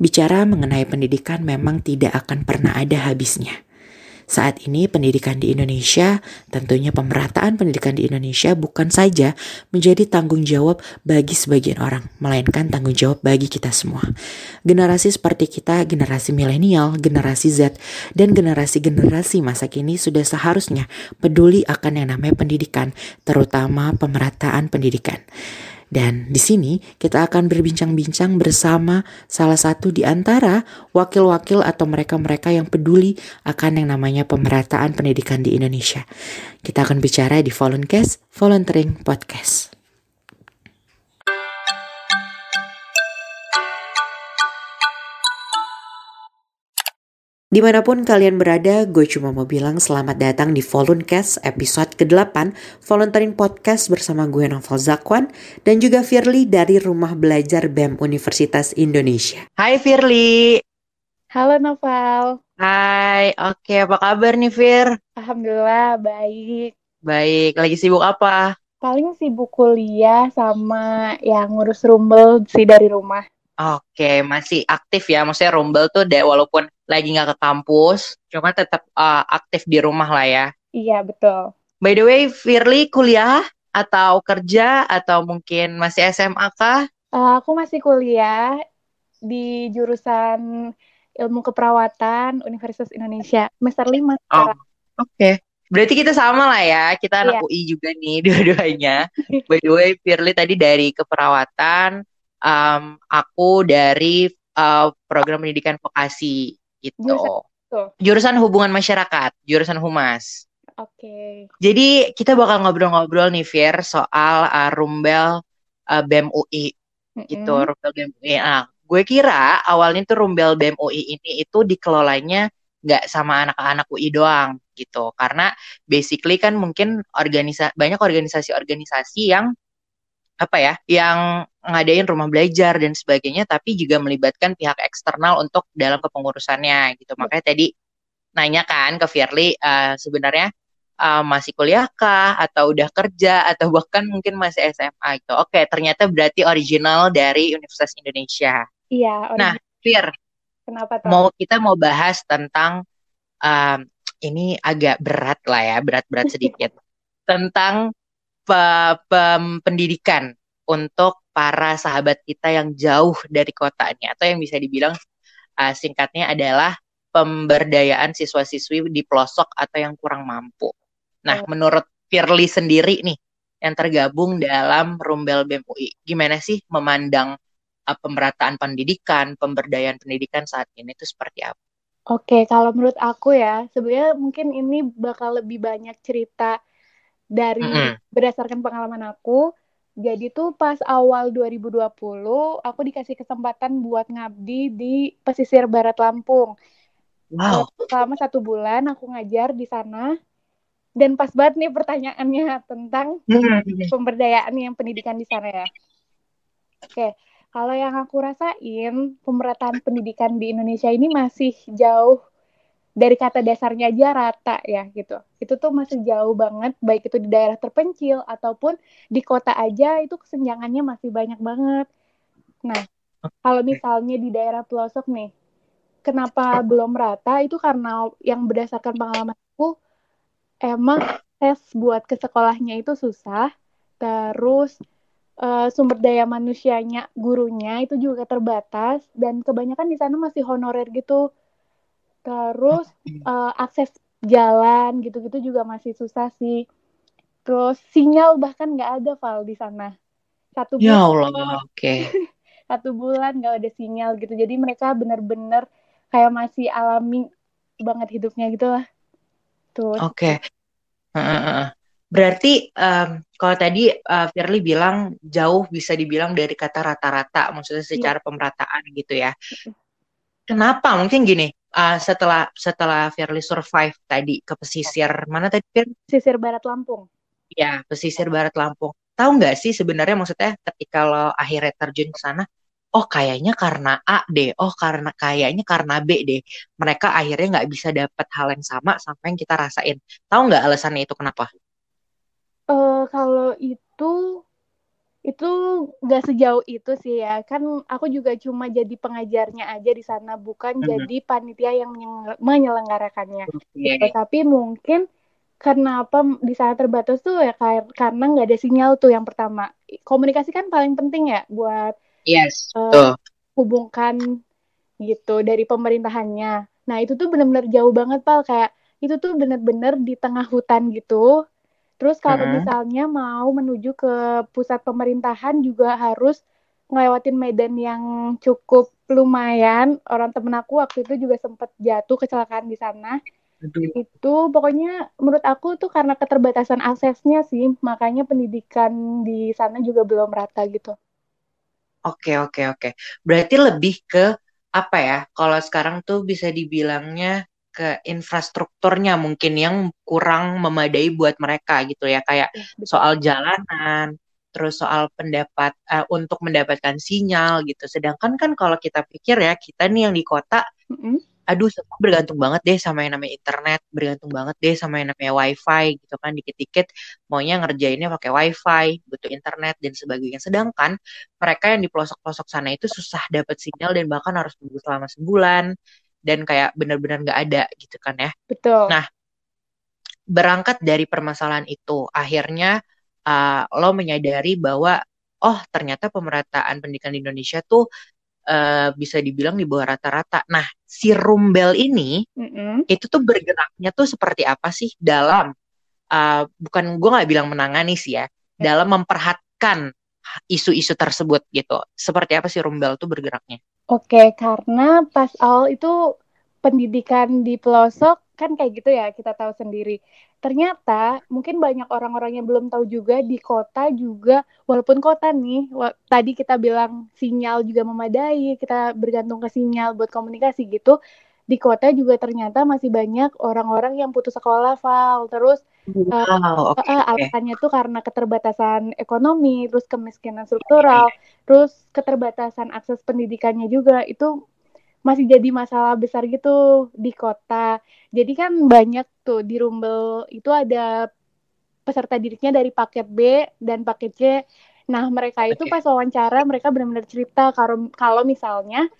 Bicara mengenai pendidikan memang tidak akan pernah ada habisnya. Saat ini pendidikan di Indonesia, tentunya pemerataan pendidikan di Indonesia bukan saja menjadi tanggung jawab bagi sebagian orang, melainkan tanggung jawab bagi kita semua. Generasi seperti kita, generasi milenial, generasi Z, dan generasi-generasi masa kini sudah seharusnya peduli akan yang namanya pendidikan, terutama pemerataan pendidikan. Dan di sini kita akan berbincang-bincang bersama salah satu di antara wakil-wakil atau mereka-mereka yang peduli akan yang namanya pemerataan pendidikan di Indonesia. Kita akan bicara di Voluncast Volunteering Podcast. Di mana pun kalian berada, gue cuma mau bilang selamat datang di Voluncast episode ke-8 Volunteering Podcast bersama gue Novel Zakwan dan juga Firly dari Rumah Belajar BEM Universitas Indonesia. Hai Firly. Halo Novel. Hai, oke apa kabar nih Fir? Alhamdulillah baik. Baik, lagi sibuk apa? Paling sibuk kuliah sama yang ngurus rumbel sih dari rumah. Oke, masih aktif ya. Maksudnya Rumble tuh deh walaupun lagi nggak ke kampus, cuma tetap uh, aktif di rumah lah ya. Iya, betul. By the way, Firly kuliah atau kerja atau mungkin masih SMA kah? Uh, aku masih kuliah di jurusan Ilmu Keperawatan Universitas Indonesia, semester 5 Oh, oke. Okay. Berarti kita sama lah ya, kita anak yeah. UI juga nih dua-duanya. By the way, Firly tadi dari keperawatan, um, aku dari uh, program pendidikan vokasi gitu. Jurusan, jurusan hubungan masyarakat, jurusan humas. Oke. Okay. Jadi kita bakal ngobrol-ngobrol nih Fir soal uh, Rumbel uh, BEM UI mm-hmm. gitu, Rumbel BEM UI. Nah, gue kira awalnya tuh Rumbel BEM UI ini itu dikelolanya nggak sama anak-anak UI doang gitu karena basically kan mungkin organisasi banyak organisasi-organisasi yang apa ya yang ngadain rumah belajar dan sebagainya tapi juga melibatkan pihak eksternal untuk dalam kepengurusannya gitu. Makanya tadi nanya kan ke Firly uh, sebenarnya uh, masih kuliah kah atau udah kerja atau bahkan mungkin masih SMA gitu. Oke ternyata berarti original dari Universitas Indonesia. Iya nah Fir kenapa tuh? mau kita mau bahas tentang um, ini agak berat lah ya berat-berat sedikit. Tentang pendidikan untuk para sahabat kita yang jauh dari kota ini atau yang bisa dibilang uh, singkatnya adalah pemberdayaan siswa-siswi di pelosok atau yang kurang mampu. Nah, oh. menurut Firly sendiri nih yang tergabung dalam Rumbel BEM UI, gimana sih memandang uh, pemerataan pendidikan, pemberdayaan pendidikan saat ini itu seperti apa? Oke, kalau menurut aku ya, sebenarnya mungkin ini bakal lebih banyak cerita dari mm -hmm. berdasarkan pengalaman aku. Jadi tuh pas awal 2020 aku dikasih kesempatan buat ngabdi di pesisir barat Lampung. Wow. Selama satu bulan aku ngajar di sana. Dan pas banget nih pertanyaannya tentang hmm. pemberdayaan yang pendidikan di sana ya. Oke, kalau yang aku rasain pemerataan pendidikan di Indonesia ini masih jauh dari kata dasarnya aja rata ya gitu. Itu tuh masih jauh banget baik itu di daerah terpencil ataupun di kota aja itu kesenjangannya masih banyak banget. Nah, kalau misalnya di daerah pelosok nih, kenapa belum rata itu karena yang berdasarkan pengalaman aku emang tes buat ke sekolahnya itu susah. Terus uh, sumber daya manusianya, gurunya itu juga terbatas dan kebanyakan di sana masih honorer gitu Terus uh, akses jalan gitu-gitu juga masih susah sih. Terus sinyal bahkan nggak ada Val di sana. Satu bulan. Ya Allah, oke. Okay. satu bulan nggak ada sinyal gitu. Jadi mereka bener-bener kayak masih alami banget hidupnya gitu lah. Tuh. Oke. Okay. Berarti um, kalau tadi uh, Firly bilang jauh bisa dibilang dari kata rata-rata, maksudnya secara yeah. pemerataan gitu ya. Kenapa? Mungkin gini, uh, setelah setelah Firly survive tadi ke pesisir mana tadi Fir? Pesisir Barat Lampung. Ya, pesisir Barat Lampung. Tahu nggak sih sebenarnya maksudnya ketika lo akhirnya terjun ke sana, oh kayaknya karena A deh, oh karena kayaknya karena B deh. Mereka akhirnya nggak bisa dapat hal yang sama sampai yang kita rasain. Tahu nggak alasannya itu kenapa? Uh, kalau itu itu nggak sejauh itu sih ya. Kan aku juga cuma jadi pengajarnya aja di sana bukan -hmm. jadi panitia yang menyelenggarakannya. Okay. gitu. tapi mungkin karena apa di sana terbatas tuh ya karena nggak ada sinyal tuh yang pertama. Komunikasi kan paling penting ya buat yes uh, hubungkan gitu dari pemerintahannya. Nah itu tuh benar-benar jauh banget pal. Kayak itu tuh benar-benar di tengah hutan gitu terus kalau hmm. misalnya mau menuju ke pusat pemerintahan juga harus ngelewatin medan yang cukup lumayan. Orang temen aku waktu itu juga sempat jatuh kecelakaan di sana. Aduh. itu pokoknya menurut aku tuh karena keterbatasan aksesnya sih makanya pendidikan di sana juga belum rata gitu. Oke oke oke. Berarti lebih ke apa ya? Kalau sekarang tuh bisa dibilangnya ke infrastrukturnya mungkin yang kurang memadai buat mereka gitu ya. Kayak ya, soal jalanan terus soal pendapat uh, untuk mendapatkan sinyal gitu. Sedangkan kan kalau kita pikir ya kita nih yang di kota aduh semua bergantung banget deh sama yang namanya internet, bergantung banget deh sama yang namanya wifi gitu kan. Dikit-dikit maunya ngerjainnya pakai wifi, butuh internet dan sebagainya. Sedangkan mereka yang di pelosok-pelosok sana itu susah dapat sinyal dan bahkan harus tunggu selama sebulan dan kayak benar-benar nggak ada gitu kan ya. Betul. Nah, berangkat dari permasalahan itu, akhirnya uh, lo menyadari bahwa oh ternyata pemerataan pendidikan di Indonesia tuh uh, bisa dibilang di bawah rata-rata. Nah, si rumbel ini mm-hmm. itu tuh bergeraknya tuh seperti apa sih dalam uh, bukan gue nggak bilang menangani sih ya, mm-hmm. dalam memperhatikan isu-isu tersebut gitu. Seperti apa sih rumbel tuh bergeraknya? Oke, karena pas awal itu pendidikan di pelosok kan kayak gitu ya kita tahu sendiri. Ternyata mungkin banyak orang-orang yang belum tahu juga di kota juga walaupun kota nih tadi kita bilang sinyal juga memadai kita bergantung ke sinyal buat komunikasi gitu di kota juga ternyata masih banyak orang-orang yang putus sekolah Val terus wow, uh, okay, uh, alasannya tuh karena keterbatasan ekonomi terus kemiskinan struktural okay. terus keterbatasan akses pendidikannya juga itu masih jadi masalah besar gitu di kota. Jadi kan banyak tuh di Rumble itu ada peserta didiknya dari paket B dan paket C. Nah, mereka itu pas wawancara mereka benar-benar cerita kalau kalau misalnya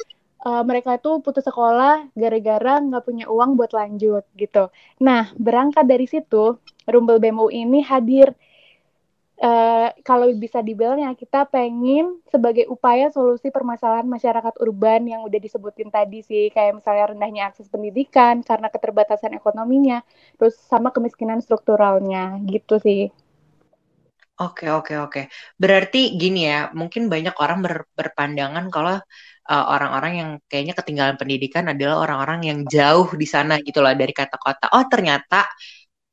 uh, mereka itu putus sekolah gara-gara nggak punya uang buat lanjut gitu. Nah, berangkat dari situ, Rumble BMU ini hadir uh, kalau bisa dibilang ya kita pengen sebagai upaya solusi permasalahan masyarakat urban yang udah disebutin tadi sih kayak misalnya rendahnya akses pendidikan karena keterbatasan ekonominya terus sama kemiskinan strukturalnya gitu sih. Oke oke oke. Berarti gini ya, mungkin banyak orang ber, berpandangan kalau uh, orang-orang yang kayaknya ketinggalan pendidikan adalah orang-orang yang jauh di sana gitu loh dari kata kota. Oh ternyata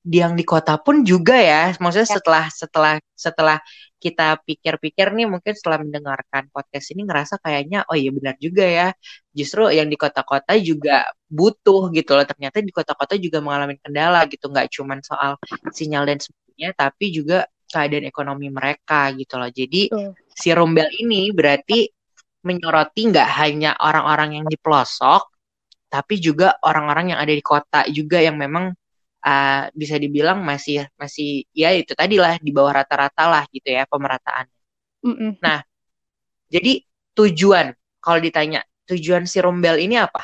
yang di kota pun juga ya maksudnya ya. setelah setelah setelah kita pikir-pikir nih mungkin setelah mendengarkan podcast ini ngerasa kayaknya oh iya benar juga ya justru yang di kota-kota juga butuh gitu loh ternyata di kota-kota juga mengalami kendala gitu nggak cuman soal sinyal dan sebagainya tapi juga keadaan ekonomi mereka gitu loh jadi uh. si rombel ini berarti menyoroti nggak hanya orang-orang yang di pelosok tapi juga orang-orang yang ada di kota juga yang memang uh, bisa dibilang masih masih ya itu tadi lah di bawah rata-rata lah gitu ya pemerataan. Mm -mm. Nah, jadi tujuan kalau ditanya tujuan si Rumbel ini apa?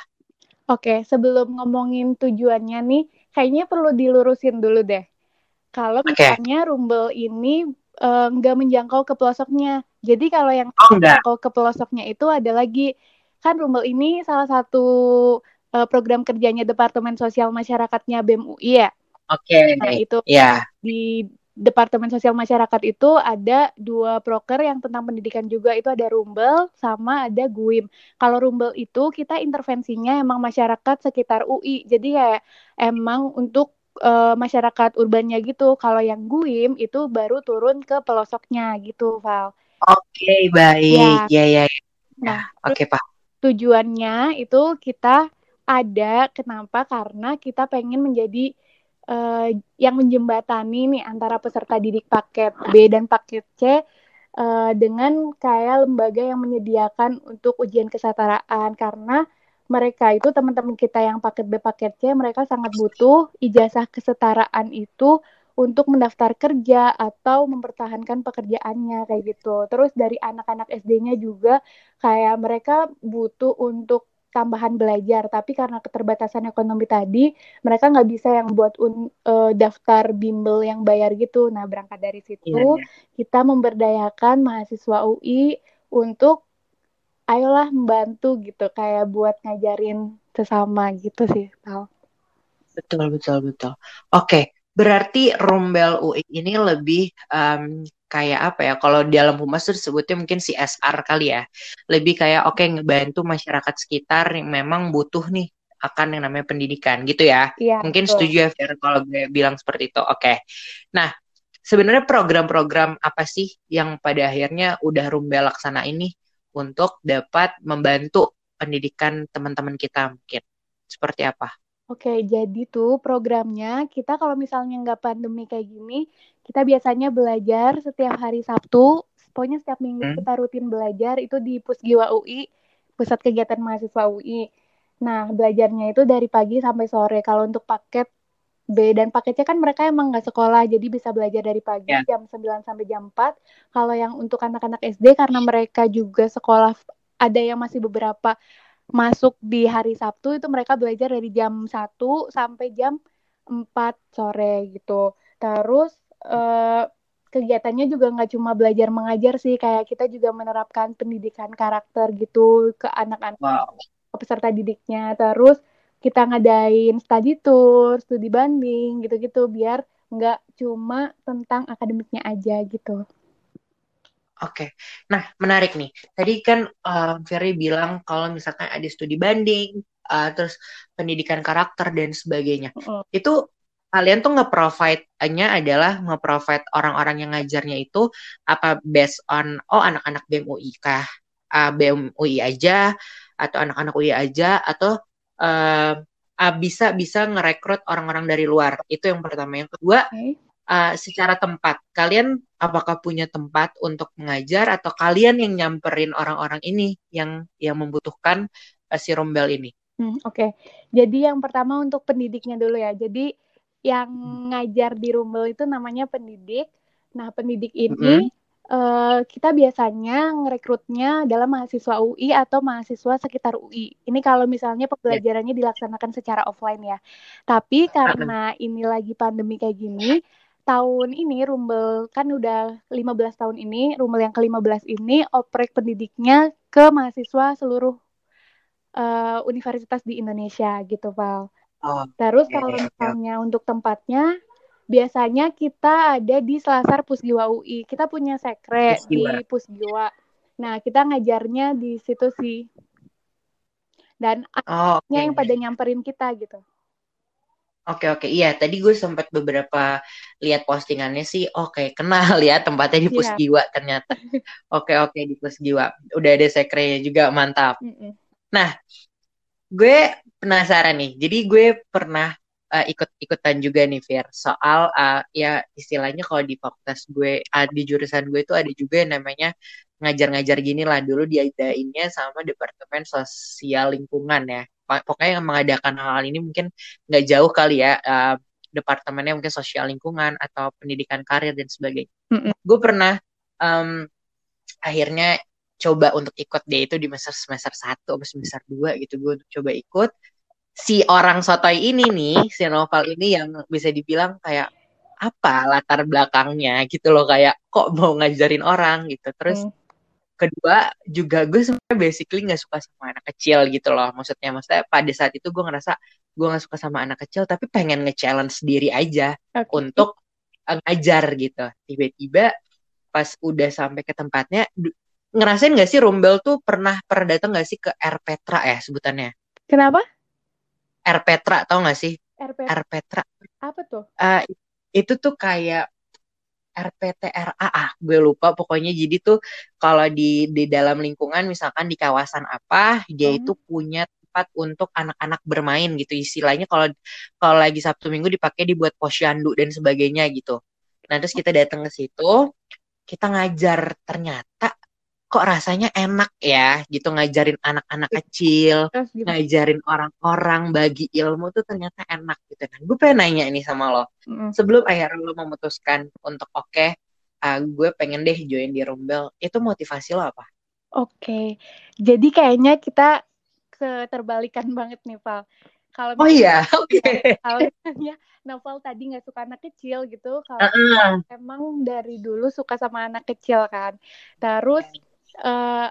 Oke, sebelum ngomongin tujuannya nih, kayaknya perlu dilurusin dulu deh. Kalau misalnya okay. Rumbel ini eh, nggak uh, menjangkau ke pelosoknya. Jadi kalau yang oh, ke pelosoknya itu ada lagi kan Rumbel ini salah satu uh, program kerjanya Departemen Sosial Masyarakatnya BEM UI ya. Oke. Okay. Nah itu yeah. di Departemen Sosial Masyarakat itu ada dua proker yang tentang pendidikan juga itu ada Rumbel sama ada GUIM. Kalau Rumbel itu kita intervensinya emang masyarakat sekitar UI. Jadi kayak emang untuk uh, masyarakat urbannya gitu. Kalau yang GUIM itu baru turun ke pelosoknya gitu, Val. Oke, okay, baik. Ya, ya, ya. Nah, oke, okay, Pak. Tujuannya itu kita ada kenapa karena kita pengen menjadi uh, yang menjembatani nih antara peserta didik paket B dan paket C uh, dengan kayak lembaga yang menyediakan untuk ujian kesetaraan karena mereka itu teman-teman kita yang paket B paket C mereka sangat butuh ijazah kesetaraan itu untuk mendaftar kerja atau mempertahankan pekerjaannya kayak gitu. Terus dari anak-anak SD-nya juga kayak mereka butuh untuk tambahan belajar, tapi karena keterbatasan ekonomi tadi, mereka nggak bisa yang buat un, uh, daftar bimbel yang bayar gitu. Nah, berangkat dari situ, yeah, yeah. kita memberdayakan mahasiswa UI untuk ayolah membantu gitu, kayak buat ngajarin sesama gitu sih, Tal. Betul, betul, betul. Oke, okay. Berarti Rombel UI ini lebih um, kayak apa ya kalau di dalam humas tuh disebutnya mungkin CSR kali ya. Lebih kayak oke okay, ngebantu masyarakat sekitar yang memang butuh nih akan yang namanya pendidikan gitu ya, ya mungkin betul. setuju ya Fer kalau gue bilang seperti itu. Oke. Okay. nah sebenarnya program-program apa sih yang pada akhirnya udah Rumbel laksana ini untuk dapat membantu pendidikan teman-teman kita mungkin? Seperti apa Oke, jadi tuh programnya kita kalau misalnya nggak pandemi kayak gini, kita biasanya belajar setiap hari Sabtu. Pokoknya setiap minggu hmm. kita rutin belajar itu di Pusgiwa UI, Pusat Kegiatan Mahasiswa UI. Nah, belajarnya itu dari pagi sampai sore. Kalau untuk paket B dan paketnya kan mereka emang nggak sekolah, jadi bisa belajar dari pagi yeah. jam 9 sampai jam 4. Kalau yang untuk anak-anak SD karena mereka juga sekolah ada yang masih beberapa masuk di hari Sabtu itu mereka belajar dari jam 1 sampai jam 4 sore gitu. Terus uh, kegiatannya juga nggak cuma belajar mengajar sih, kayak kita juga menerapkan pendidikan karakter gitu ke anak-anak wow. peserta didiknya. Terus kita ngadain study tour, studi banding gitu-gitu biar nggak cuma tentang akademiknya aja gitu. Oke, nah menarik nih. Tadi kan uh, Ferry bilang kalau misalkan ada studi banding, uh, terus pendidikan karakter dan sebagainya. Uh. Itu kalian tuh nge-provide-nya adalah nge-provide orang-orang yang ngajarnya itu apa based on oh anak-anak BEM UI kah? Uh, BEM UI aja atau anak-anak UI aja atau uh, uh, bisa bisa ngerekrut orang-orang dari luar. Itu yang pertama. Yang kedua, okay uh, secara tempat. Kalian apakah punya tempat untuk mengajar atau kalian yang nyamperin orang-orang ini yang yang membutuhkan uh, si rombel ini? Hmm, Oke, okay. jadi yang pertama untuk pendidiknya dulu ya. Jadi yang hmm. ngajar di rombel itu namanya pendidik. Nah, pendidik ini hmm. uh, kita biasanya ngerekrutnya dalam mahasiswa UI atau mahasiswa sekitar UI. Ini kalau misalnya pembelajarannya dilaksanakan secara offline ya. Tapi karena ini lagi pandemi kayak gini, tahun ini Rumble kan udah 15 tahun ini, Rumble yang ke-15 ini oprek pendidiknya ke mahasiswa seluruh uh, universitas di Indonesia gitu, Val. Oh, Terus okay, kalau misalnya okay. untuk tempatnya biasanya kita ada di Selasar Pusgiwa UI. Kita punya sekre Pusgiwa. di Pusgiwa. Nah, kita ngajarnya di situ sih. Dan oh, okay. yang pada nyamperin kita gitu. Oke oke iya tadi gue sempat beberapa lihat postingannya sih oke kenal ya tempatnya di iya. Pusgiwa yeah. ternyata oke oke di Pusgiwa udah ada sekrenya juga mantap mm -mm. nah gue penasaran nih jadi gue pernah uh, ikut ikutan juga nih Fir soal uh, ya istilahnya kalau di fakultas gue uh, di jurusan gue itu ada juga yang namanya ngajar-ngajar gini lah dulu diadainnya sama departemen sosial lingkungan ya pokoknya yang mengadakan hal-hal ini mungkin nggak jauh kali ya uh, departemennya mungkin sosial lingkungan atau pendidikan karir dan sebagainya. Mm -hmm. Gue pernah um, akhirnya coba untuk ikut dia itu di semester semester satu atau semester dua gitu gue untuk coba ikut. Si orang sotoy ini nih si novel ini yang bisa dibilang kayak apa latar belakangnya? gitu loh kayak kok mau ngajarin orang? gitu. Terus mm kedua juga gue sebenarnya basically nggak suka sama anak kecil gitu loh. Maksudnya maksudnya pada saat itu gue ngerasa gue nggak suka sama anak kecil tapi pengen nge-challenge sendiri aja okay. untuk ngajar gitu. Tiba-tiba pas udah sampai ke tempatnya ngerasain gak sih Rumbel tuh pernah pernah datang gak sih ke R Petra ya sebutannya? Kenapa? R Petra tau gak sih? R Petra, R Petra. apa tuh? Uh, itu tuh kayak RPTRA ah gue lupa pokoknya. Jadi tuh kalau di di dalam lingkungan misalkan di kawasan apa dia hmm. itu punya tempat untuk anak-anak bermain gitu. Istilahnya kalau kalau lagi Sabtu Minggu dipakai dibuat posyandu dan sebagainya gitu. Nah terus kita datang ke situ kita ngajar. Ternyata kok rasanya enak ya gitu ngajarin anak-anak iya. kecil, gitu. ngajarin orang-orang bagi ilmu tuh ternyata enak gitu kan. Gue pengen nanya ini sama lo. Mm. Sebelum akhirnya lo memutuskan untuk oke, okay, uh, gue pengen deh join di Rumbel, itu motivasi lo apa? Oke. Okay. Jadi kayaknya kita keterbalikan banget nih, Val. Kalau Oh iya, oke. Okay. Kalau misalnya Novel tadi nggak suka anak kecil gitu, kalau uh -uh. emang dari dulu suka sama anak kecil kan. Terus uh,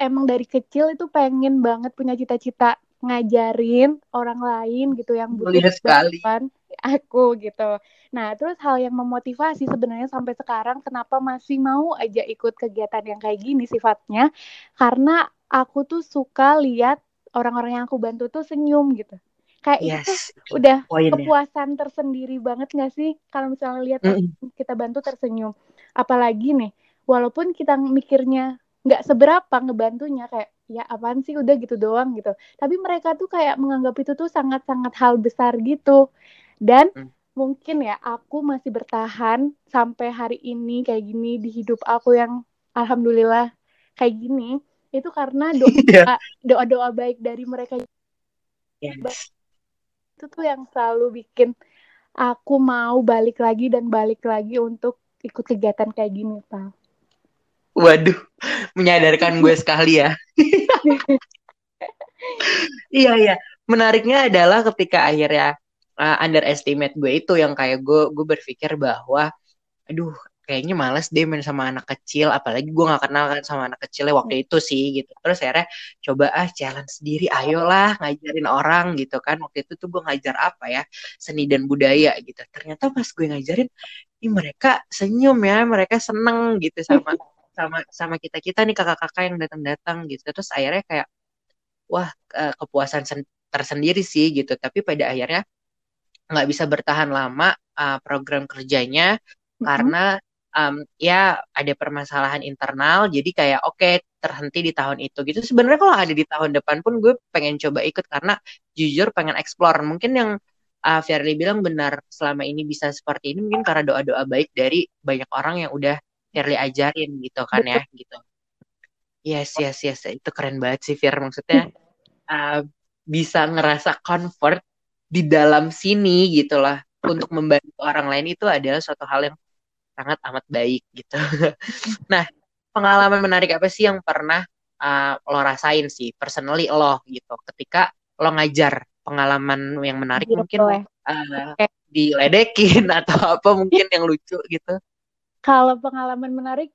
emang dari kecil itu pengen banget punya cita-cita ngajarin orang lain gitu yang butuh bantuan aku gitu. Nah, terus hal yang memotivasi sebenarnya sampai sekarang kenapa masih mau aja ikut kegiatan yang kayak gini sifatnya karena aku tuh suka lihat orang-orang yang aku bantu tuh senyum gitu. Kayak yes. itu udah Poinnya. kepuasan tersendiri banget gak sih kalau misalnya lihat mm -hmm. kita bantu tersenyum. Apalagi nih, walaupun kita mikirnya nggak seberapa ngebantunya kayak ya apaan sih udah gitu doang gitu. Tapi mereka tuh kayak menganggap itu tuh sangat-sangat hal besar gitu. Dan hmm. mungkin ya aku masih bertahan sampai hari ini kayak gini di hidup aku yang alhamdulillah kayak gini itu karena doa doa doa baik dari mereka. Yes. itu tuh yang selalu bikin aku mau balik lagi dan balik lagi untuk ikut kegiatan kayak gini pak Waduh, menyadarkan gue sekali ya. iya iya, menariknya adalah ketika akhirnya uh, underestimate gue itu yang kayak gue gue berpikir bahwa, aduh kayaknya males deh main sama anak kecil, apalagi gue gak kenal kan sama anak kecilnya waktu itu sih gitu. Terus akhirnya coba ah challenge sendiri, ayolah ngajarin orang gitu kan. Waktu itu tuh gue ngajar apa ya, seni dan budaya gitu. Ternyata pas gue ngajarin, ih mereka senyum ya, mereka seneng gitu sama sama sama kita kita nih kakak-kakak yang datang-datang gitu. Terus akhirnya kayak wah kepuasan tersendiri sih gitu. Tapi pada akhirnya nggak bisa bertahan lama uh, program kerjanya mm-hmm. karena um, ya ada permasalahan internal. Jadi kayak oke okay, terhenti di tahun itu. Gitu. Sebenarnya kalau ada di tahun depan pun gue pengen coba ikut karena jujur pengen explore. Mungkin yang uh, Firly bilang benar selama ini bisa seperti ini mungkin karena doa-doa baik dari banyak orang yang udah Firly ajarin gitu kan ya gitu. Yes, yes, yes. Itu keren banget sih Fir. Maksudnya uh, bisa ngerasa comfort di dalam sini gitu lah. Untuk membantu orang lain itu adalah suatu hal yang sangat amat baik gitu. nah, pengalaman menarik apa sih yang pernah uh, lo rasain sih, personally lo gitu, ketika lo ngajar pengalaman yang menarik gitu, mungkin uh, okay. diledekin atau apa mungkin yang lucu gitu. Kalau pengalaman menarik,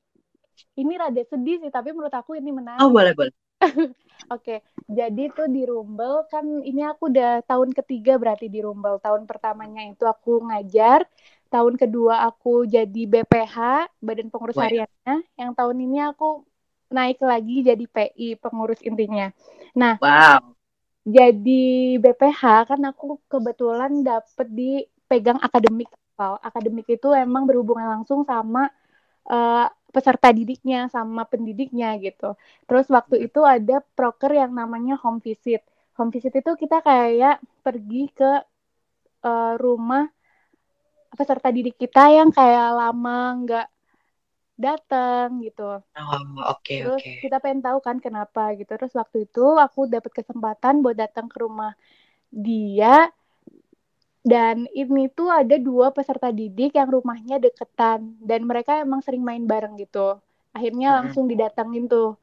ini rada sedih sih, tapi menurut aku ini menarik. Oh, boleh, boleh. Oke, okay. jadi tuh di Rumble kan ini aku udah tahun ketiga berarti di Rumble. Tahun pertamanya itu aku ngajar, tahun kedua aku jadi BPH, Badan Pengurus wow. Hariannya. Yang tahun ini aku naik lagi jadi PI, pengurus intinya. Nah, wow. jadi BPH kan aku kebetulan dapet di pegang akademik kalau akademik itu emang berhubungan langsung sama uh, peserta didiknya sama pendidiknya gitu. Terus waktu itu ada proker yang namanya home visit. Home visit itu kita kayak pergi ke uh, rumah peserta didik kita yang kayak lama nggak datang gitu. Oh, oke okay, Terus okay. kita pengen tahu kan kenapa gitu. Terus waktu itu aku dapat kesempatan buat datang ke rumah dia dan ini tuh ada dua peserta didik yang rumahnya deketan dan mereka emang sering main bareng gitu. Akhirnya hmm. langsung didatengin tuh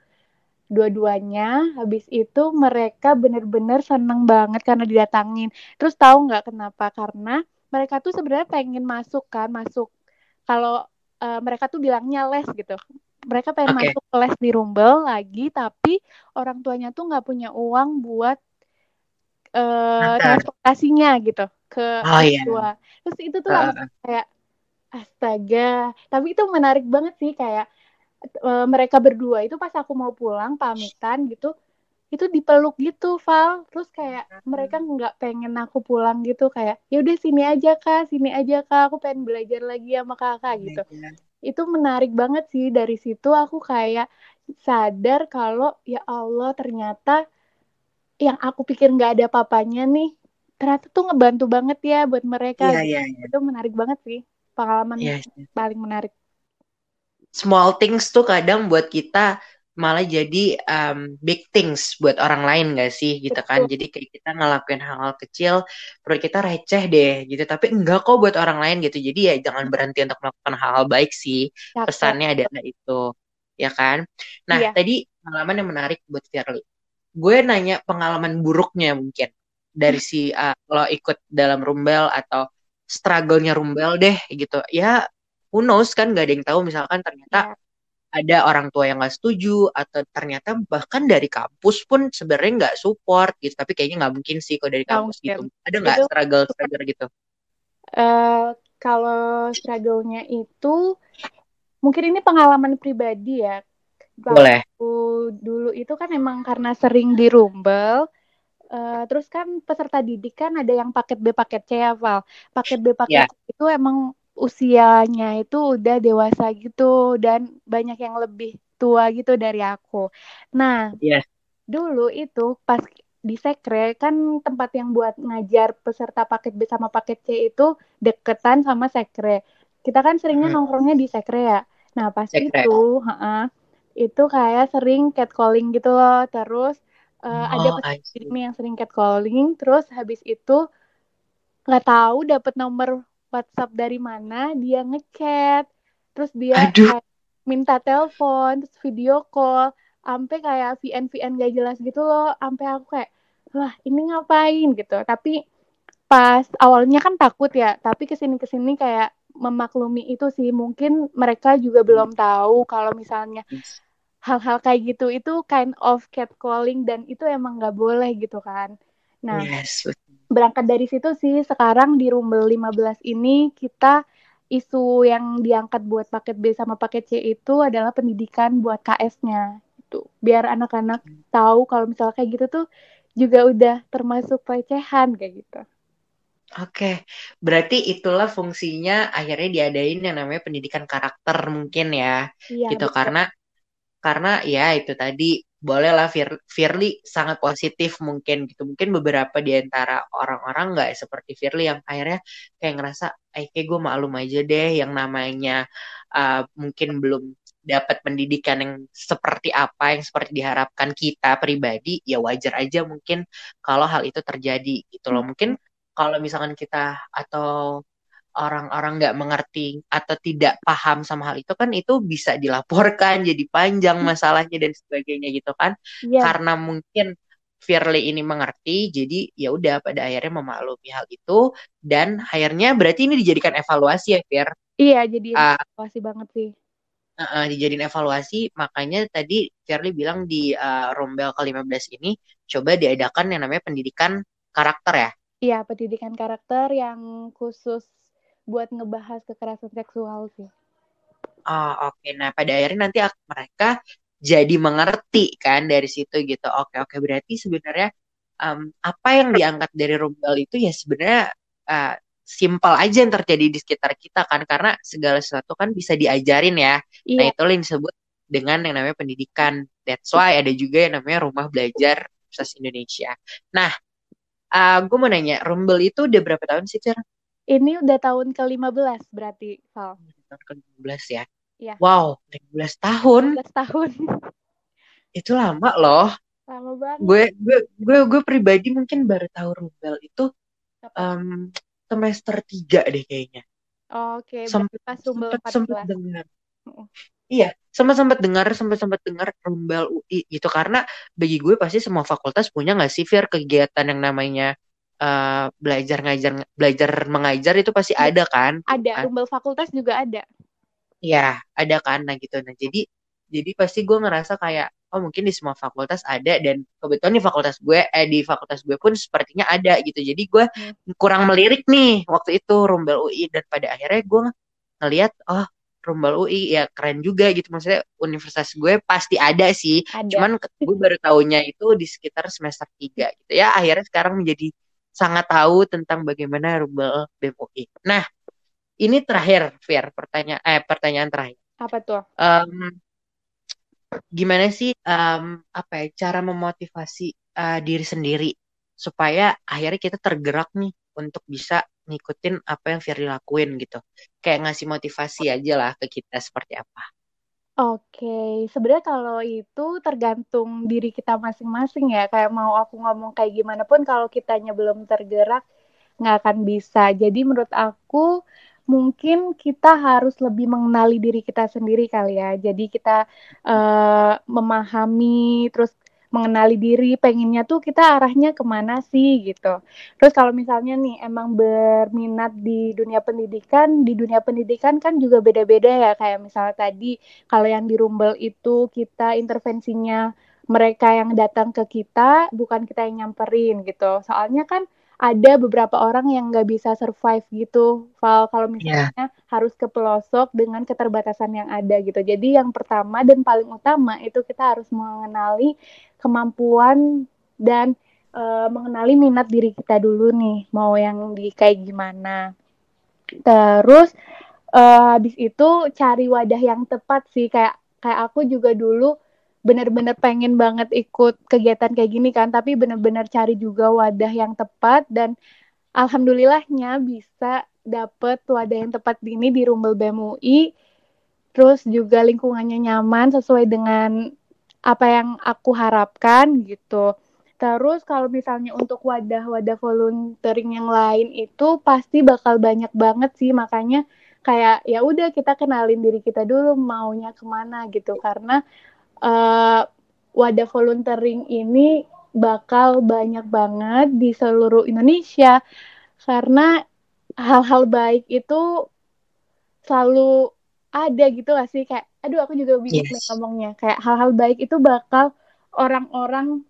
dua-duanya. Habis itu mereka bener-bener seneng banget karena didatangin. Terus tahu nggak kenapa? Karena mereka tuh sebenarnya pengen masuk kan, masuk. Kalau uh, mereka tuh bilangnya les gitu. Mereka pengen okay. masuk les di Rumble lagi, tapi orang tuanya tuh nggak punya uang buat uh, transportasinya gitu ke oh, iya. tua. Terus itu tuh uh. kayak astaga. Tapi itu menarik banget sih kayak uh, mereka berdua itu pas aku mau pulang pamitan gitu itu dipeluk gitu Val terus kayak mereka nggak pengen aku pulang gitu kayak ya udah sini aja kak sini aja kak aku pengen belajar lagi sama kakak gitu yeah. itu menarik banget sih dari situ aku kayak sadar kalau ya Allah ternyata yang aku pikir nggak ada papanya nih ternyata tuh ngebantu banget ya buat mereka. Iya, iya, iya. Itu menarik banget sih. Pengalaman yeah, yeah. paling menarik. small things tuh kadang buat kita malah jadi um, big things buat orang lain gak sih gitu kan jadi kayak kita ngelakuin hal-hal kecil perut kita receh deh gitu tapi enggak kok buat orang lain gitu jadi ya jangan berhenti untuk melakukan hal-hal baik sih pesannya adalah itu ya kan nah iya. tadi pengalaman yang menarik buat Firly gue nanya pengalaman buruknya mungkin dari si uh, lo ikut dalam rumbel atau struggle-nya rumbel deh gitu. Ya who knows kan gak ada yang tahu. Misalkan ternyata yeah ada orang tua yang nggak setuju atau ternyata bahkan dari kampus pun sebenarnya nggak support gitu. Tapi kayaknya nggak mungkin sih kalau dari kampus okay. gitu ada nggak struggle struggle gitu? Uh, kalau struggle-nya itu mungkin ini pengalaman pribadi ya. Boleh. Dulu itu kan emang karena sering di Rumble Uh, terus kan peserta didik kan ada yang paket B paket C ya Val. Paket B paket yeah. C itu emang usianya itu udah dewasa gitu dan banyak yang lebih tua gitu dari aku. Nah, yes. dulu itu pas di sekre kan tempat yang buat ngajar peserta paket B sama paket C itu deketan sama sekre. Kita kan seringnya hmm. nongkrongnya di sekre ya. Nah, pas sekre. itu, uh, itu kayak sering catcalling gitu loh. Terus uh, oh, ada peserta yang sering catcalling, terus habis itu nggak tahu dapat nomor WhatsApp dari mana, dia ngechat, terus dia kayak minta telepon, terus video call, sampai kayak VN VN gak jelas gitu loh, sampai aku kayak wah ini ngapain? Gitu. Tapi pas awalnya kan takut ya, tapi ke sini ke sini kayak memaklumi itu sih. Mungkin mereka juga belum tahu kalau misalnya hal-hal kayak gitu itu kind of catcalling dan itu emang nggak boleh gitu kan. Nah, yes, berangkat dari situ sih sekarang di Rumble 15 ini kita isu yang diangkat buat paket B sama paket C itu adalah pendidikan buat KS-nya itu biar anak-anak tahu kalau misalnya kayak gitu tuh juga udah termasuk pelecehan kayak gitu. Oke, berarti itulah fungsinya akhirnya diadain yang namanya pendidikan karakter mungkin ya, iya, gitu betul. karena karena ya itu tadi bolehlah Fir Firly sangat positif mungkin gitu. Mungkin beberapa di antara orang-orang nggak seperti Firly yang akhirnya kayak ngerasa eh kayak gue maklum aja deh yang namanya uh, mungkin belum dapat pendidikan yang seperti apa yang seperti diharapkan kita pribadi ya wajar aja mungkin kalau hal itu terjadi gitu loh. Mungkin kalau misalkan kita atau orang-orang nggak mengerti atau tidak paham sama hal itu kan itu bisa dilaporkan jadi panjang hmm. masalahnya dan sebagainya gitu kan. Yeah. karena mungkin Firly ini mengerti jadi ya udah pada akhirnya memaklumi hal itu dan akhirnya berarti ini dijadikan evaluasi ya Fir? Iya jadi uh, evaluasi banget sih. Uh, uh, dijadiin evaluasi. Makanya tadi Firly bilang di uh, Rombel ke-15 ini coba diadakan yang namanya pendidikan karakter ya? Iya pendidikan karakter yang khusus buat ngebahas kekerasan seksual sih. Oh oke, okay. nah pada akhirnya nanti mereka jadi mengerti kan dari situ gitu. Oke oke, berarti sebenarnya um, apa yang diangkat dari Rumbel itu ya sebenarnya uh, simpel aja yang terjadi di sekitar kita kan, karena segala sesuatu kan bisa diajarin ya. Iya. Nah itu yang disebut dengan yang namanya pendidikan. That's why ada juga yang namanya rumah belajar Universitas Indonesia. Nah, uh, gue mau nanya, Rumbel itu udah berapa tahun sih, Cer? Ini udah tahun ke-15 berarti, Val. Tahun ke-15 ya? Iya. Wow, 15 tahun. 15 tahun. itu lama loh. Lama banget. Gue gue gue gue pribadi mungkin baru tahu Rubel itu um, semester 3 deh kayaknya. Oh, Oke, okay. sempat sempat sempat dengar. Iya, sempat sempat dengar, sempat sempat dengar Rumbel UI gitu karena bagi gue pasti semua fakultas punya nggak sih Fir kegiatan yang namanya uh, belajar ngajar belajar mengajar itu pasti iya. ada kan? Ada rumbel fakultas juga ada. Ya ada kan? Nah gitu. Nah jadi jadi pasti gue ngerasa kayak oh mungkin di semua fakultas ada dan kebetulan di fakultas gue eh di fakultas gue pun sepertinya ada gitu. Jadi gue hmm. kurang melirik nih waktu itu rumbel UI dan pada akhirnya gue ngelihat oh rumbel UI ya keren juga gitu. Maksudnya universitas gue pasti ada sih. Ada. cuman gue baru tahunya itu di sekitar semester 3 gitu. Ya akhirnya sekarang menjadi sangat tahu tentang bagaimana rubel BEM UI. Nah, ini terakhir, Fir, pertanyaan eh pertanyaan terakhir. Apa tuh? Um, gimana sih um, apa ya cara memotivasi uh, diri sendiri supaya akhirnya kita tergerak nih untuk bisa ngikutin apa yang Firly lakuin gitu. Kayak ngasih motivasi aja lah ke kita seperti apa. Oke, sebenarnya kalau itu tergantung diri kita masing-masing ya. Kayak mau aku ngomong kayak gimana pun kalau kitanya belum tergerak nggak akan bisa. Jadi menurut aku mungkin kita harus lebih mengenali diri kita sendiri kali ya. Jadi kita uh, memahami terus mengenali diri pengennya tuh kita arahnya ke mana sih gitu. Terus kalau misalnya nih emang berminat di dunia pendidikan di dunia pendidikan kan juga beda-beda ya. Kayak misalnya tadi kalau yang di Rumble itu kita intervensinya mereka yang datang ke kita bukan kita yang nyamperin gitu. Soalnya kan ada beberapa orang yang nggak bisa survive gitu, Val. Kalau iya. misalnya yeah. harus ke pelosok dengan keterbatasan yang ada gitu. Jadi yang pertama dan paling utama itu kita harus mengenali kemampuan dan uh, mengenali minat diri kita dulu nih, mau yang di kayak gimana. Terus uh, habis itu cari wadah yang tepat sih kayak kayak aku juga dulu bener-bener pengen banget ikut kegiatan kayak gini kan tapi bener-bener cari juga wadah yang tepat dan alhamdulillahnya bisa dapet wadah yang tepat ini di Rumbel BMUI terus juga lingkungannya nyaman sesuai dengan apa yang aku harapkan gitu. Terus kalau misalnya untuk wadah-wadah volunteering yang lain itu pasti bakal banyak banget sih makanya kayak ya udah kita kenalin diri kita dulu maunya ke mana gitu. Karena uh, wadah volunteering ini bakal banyak banget di seluruh Indonesia karena hal-hal baik itu selalu ada gitu gak sih kayak aduh aku juga bingung yes. ngomongnya kayak hal-hal baik itu bakal orang-orang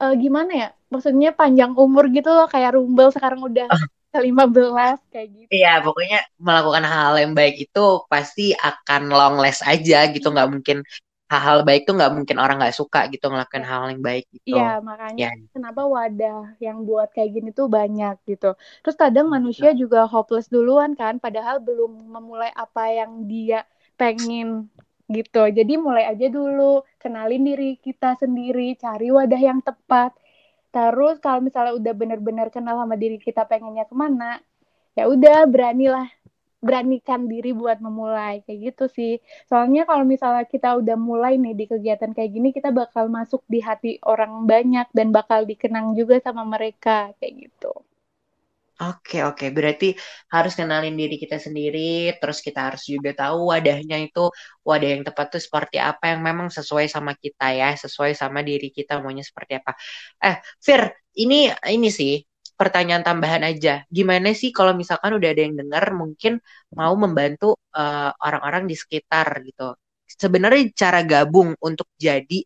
uh, gimana ya maksudnya panjang umur gitu loh kayak rumbel sekarang udah uh. 15 kayak gitu. Iya, pokoknya melakukan hal yang baik itu pasti akan long last aja gitu, nggak mungkin hal-hal baik tuh nggak mungkin orang nggak suka gitu ngelakuin iya. hal yang baik gitu. Iya makanya ya. kenapa wadah yang buat kayak gini tuh banyak gitu. Terus kadang manusia juga hopeless duluan kan, padahal belum memulai apa yang dia pengen gitu. Jadi mulai aja dulu, kenalin diri kita sendiri, cari wadah yang tepat. Terus kalau misalnya udah bener-bener kenal sama diri kita pengennya ke mana, ya udah beranilah beranikan diri buat memulai kayak gitu sih. Soalnya kalau misalnya kita udah mulai nih di kegiatan kayak gini, kita bakal masuk di hati orang banyak dan bakal dikenang juga sama mereka kayak gitu. Oke, oke. Berarti harus kenalin diri kita sendiri, terus kita harus juga tahu wadahnya itu wadah yang tepat tuh seperti apa yang memang sesuai sama kita ya, sesuai sama diri kita maunya seperti apa. Eh, Fir, ini ini sih pertanyaan tambahan aja. Gimana sih kalau misalkan udah ada yang dengar mungkin mau membantu eh, orang-orang di sekitar gitu. Sebenarnya cara gabung untuk jadi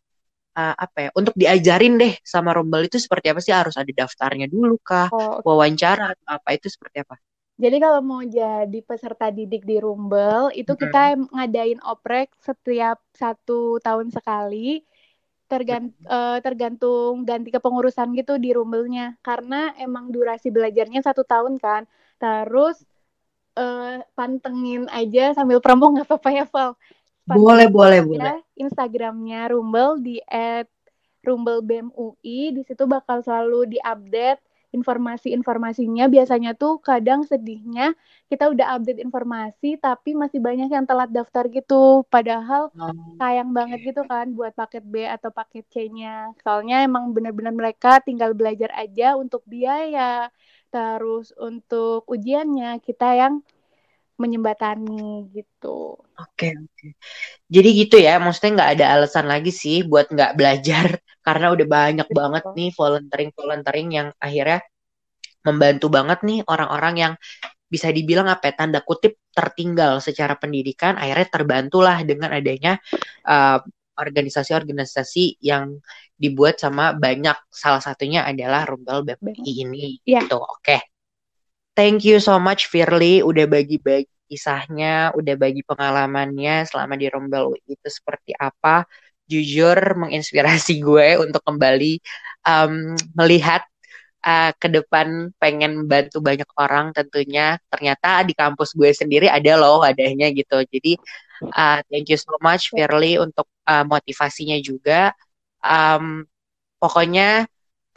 uh, apa ya? Untuk diajarin deh sama Rombel itu seperti apa sih? Harus ada daftarnya dulu kah? Oh, okay. Wawancara atau apa itu seperti apa? Jadi kalau mau jadi peserta didik di Rumbel, itu hmm. kita ngadain oprek setiap satu tahun sekali tergant uh, tergantung ganti kepengurusan gitu di rumbelnya. Karena emang durasi belajarnya satu tahun kan. Terus uh, pantengin aja sambil promo nggak apa-apa ya Val? Boleh boleh boleh. Instagramnya Rumbel di at Rumbel BEM UI di situ bakal selalu diupdate informasi-informasinya biasanya tuh kadang sedihnya kita udah update informasi tapi masih banyak yang telat daftar gitu. Padahal oh, sayang banget gitu kan buat paket B atau paket C-nya. Soalnya emang bener-bener mereka tinggal belajar aja untuk biaya. Terus untuk ujiannya kita yang menyembatani gitu. Oke oke. Jadi gitu ya, maksudnya nggak ada alasan lagi sih buat nggak belajar karena udah banyak banget nih volunteering volunteering yang akhirnya membantu banget nih orang-orang yang bisa dibilang apa ya, tanda kutip tertinggal secara pendidikan akhirnya terbantulah dengan adanya uh, organisasi-organisasi yang dibuat sama banyak salah satunya adalah Rumbel BPI ini yeah. gitu. Oke. Okay. Thank you so much Firly udah bagi-bagi kisahnya, udah bagi pengalamannya selama di Rombel itu seperti apa. Jujur menginspirasi gue untuk kembali um, melihat uh, ke depan pengen bantu banyak orang tentunya. Ternyata di kampus gue sendiri ada loh wadahnya gitu. Jadi uh, thank you so much Firly untuk uh, motivasinya juga. Um, pokoknya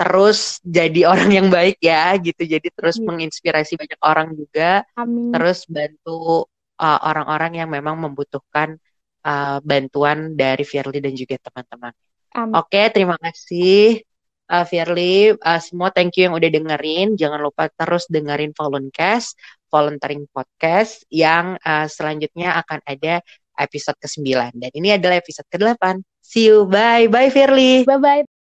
terus jadi orang yang baik ya gitu jadi terus Amin. menginspirasi banyak orang juga Amin. terus bantu uh, orang-orang yang memang membutuhkan uh, bantuan dari Firly dan juga teman-teman. Oke, terima kasih uh, Firly. Uh, semua thank you yang udah dengerin. Jangan lupa terus dengerin Voluncast, Volunteering Podcast yang uh, selanjutnya akan ada episode ke-9. Dan ini adalah episode ke-8. See you. Bye. Bye, Firly. Bye-bye.